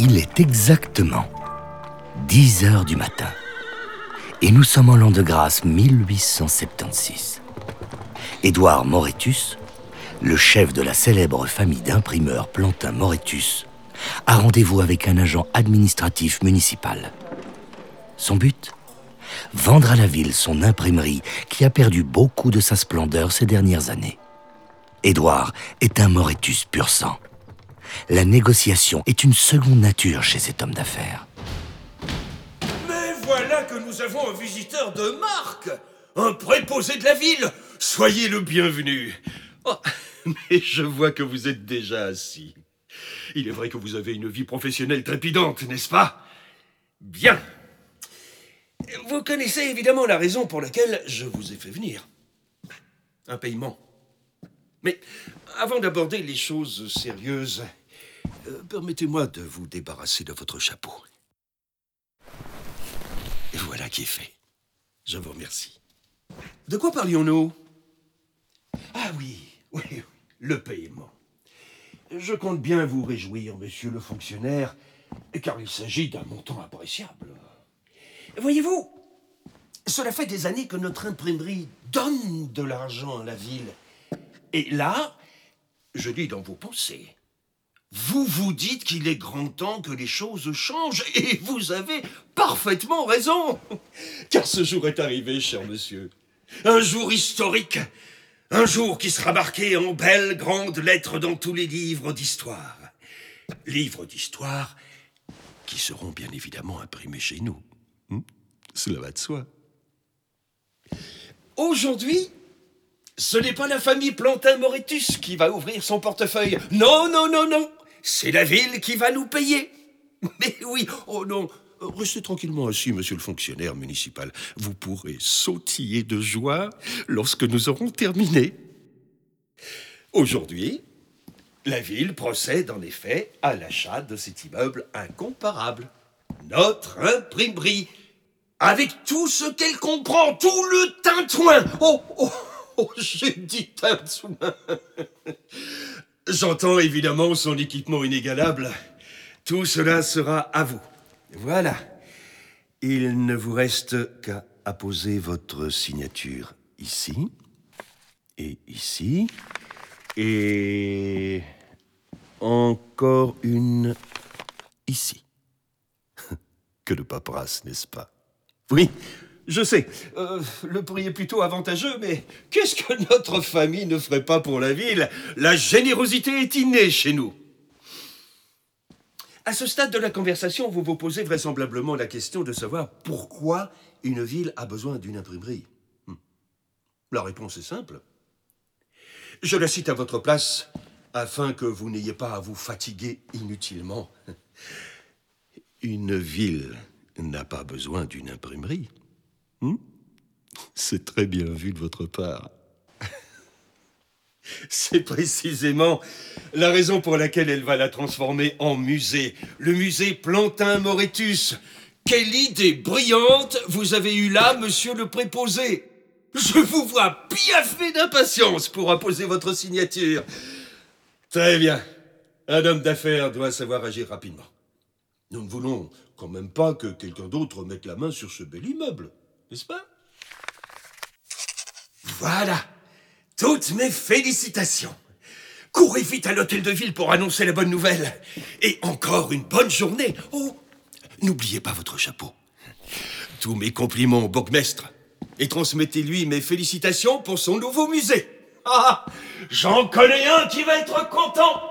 Il est exactement 10 heures du matin. Et nous sommes en l'an de grâce 1876. Édouard Moretus, le chef de la célèbre famille d'imprimeurs Plantin Moretus, a rendez-vous avec un agent administratif municipal. Son but? Vendre à la ville son imprimerie qui a perdu beaucoup de sa splendeur ces dernières années. Édouard est un Moretus pur sang. La négociation est une seconde nature chez cet homme d'affaires. Mais voilà que nous avons un visiteur de marque Un préposé de la ville Soyez le bienvenu Oh, mais je vois que vous êtes déjà assis. Il est vrai que vous avez une vie professionnelle trépidante, n'est-ce pas? Bien. Vous connaissez évidemment la raison pour laquelle je vous ai fait venir. Un paiement. Mais avant d'aborder les choses sérieuses, euh, permettez-moi de vous débarrasser de votre chapeau. Et voilà qui est fait. Je vous remercie. De quoi parlions-nous? Ah oui, oui, oui, le paiement. Je compte bien vous réjouir, monsieur le fonctionnaire, car il s'agit d'un montant appréciable. Voyez-vous, cela fait des années que notre imprimerie donne de l'argent à la ville. Et là, je dis dans vos pensées, vous vous dites qu'il est grand temps que les choses changent, et vous avez parfaitement raison. Car ce jour est arrivé, cher monsieur. Un jour historique. Un jour qui sera marqué en belles grandes lettres dans tous les livres d'histoire. Livres d'histoire qui seront bien évidemment imprimés chez nous. Hmm Cela va de soi. Aujourd'hui, ce n'est pas la famille Plantin-Moretus qui va ouvrir son portefeuille. Non, non, non, non. C'est la ville qui va nous payer. Mais oui, oh non. Restez tranquillement assis, monsieur le fonctionnaire municipal. Vous pourrez sautiller de joie lorsque nous aurons terminé. Aujourd'hui, la ville procède en effet à l'achat de cet immeuble incomparable. Notre imprimerie, avec tout ce qu'elle comprend, tout le tintouin. Oh, oh, oh, j'ai dit tintouin. J'entends évidemment son équipement inégalable. Tout cela sera à vous. Voilà. Il ne vous reste qu'à apposer votre signature ici et ici et encore une ici. Que de paperasse, n'est-ce pas? Oui, je sais, euh, le prix est plutôt avantageux, mais qu'est-ce que notre famille ne ferait pas pour la ville? La générosité est innée chez nous. À ce stade de la conversation, vous vous posez vraisemblablement la question de savoir pourquoi une ville a besoin d'une imprimerie. Hmm. La réponse est simple. Je la cite à votre place afin que vous n'ayez pas à vous fatiguer inutilement. Une ville n'a pas besoin d'une imprimerie. Hmm? C'est très bien vu de votre part. C'est précisément la raison pour laquelle elle va la transformer en musée. Le musée Plantin Moretus. Quelle idée brillante vous avez eue là, monsieur le préposé. Je vous vois piaffer d'impatience pour apposer votre signature. Très bien. Un homme d'affaires doit savoir agir rapidement. Nous ne voulons quand même pas que quelqu'un d'autre mette la main sur ce bel immeuble, n'est-ce pas? Voilà. Toutes mes félicitations. Courez vite à l'hôtel de ville pour annoncer la bonne nouvelle. Et encore une bonne journée. Oh, n'oubliez pas votre chapeau. Tous mes compliments au bourgmestre. Et transmettez-lui mes félicitations pour son nouveau musée. Ah, j'en connais un qui va être content.